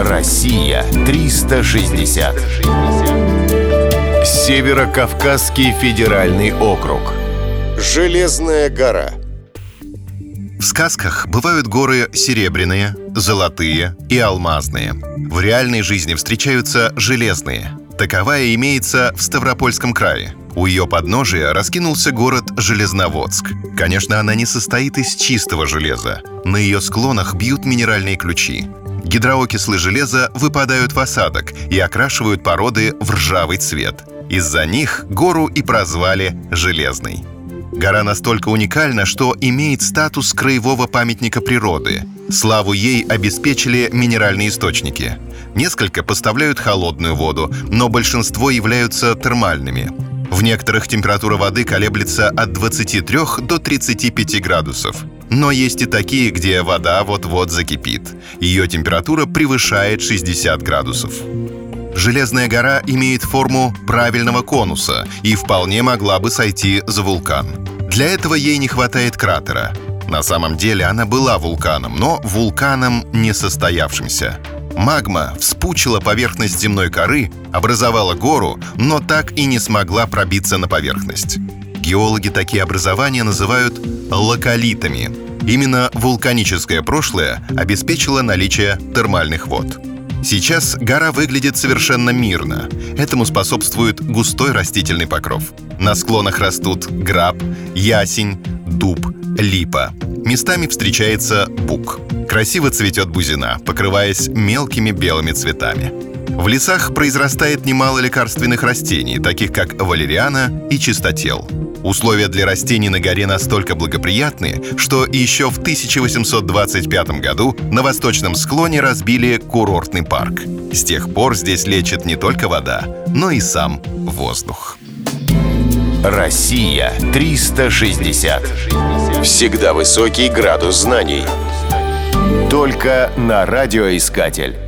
Россия 360. Северо-Кавказский федеральный округ. Железная гора. В сказках бывают горы серебряные, золотые и алмазные. В реальной жизни встречаются железные. Таковая имеется в Ставропольском крае. У ее подножия раскинулся город Железноводск. Конечно, она не состоит из чистого железа. На ее склонах бьют минеральные ключи. Гидроокислы железа выпадают в осадок и окрашивают породы в ржавый цвет. Из-за них гору и прозвали «железной». Гора настолько уникальна, что имеет статус краевого памятника природы. Славу ей обеспечили минеральные источники. Несколько поставляют холодную воду, но большинство являются термальными. В некоторых температура воды колеблется от 23 до 35 градусов. Но есть и такие, где вода вот-вот закипит. Ее температура превышает 60 градусов. Железная гора имеет форму правильного конуса и вполне могла бы сойти за вулкан. Для этого ей не хватает кратера. На самом деле она была вулканом, но вулканом не состоявшимся. Магма вспучила поверхность земной коры, образовала гору, но так и не смогла пробиться на поверхность. Геологи такие образования называют локалитами. Именно вулканическое прошлое обеспечило наличие термальных вод. Сейчас гора выглядит совершенно мирно. Этому способствует густой растительный покров. На склонах растут граб, ясень, дуб, липа. Местами встречается бук. Красиво цветет бузина, покрываясь мелкими белыми цветами. В лесах произрастает немало лекарственных растений, таких как валериана и чистотел. Условия для растений на горе настолько благоприятны, что еще в 1825 году на восточном склоне разбили курортный парк. С тех пор здесь лечит не только вода, но и сам воздух. Россия 360. Всегда высокий градус знаний. Только на радиоискатель.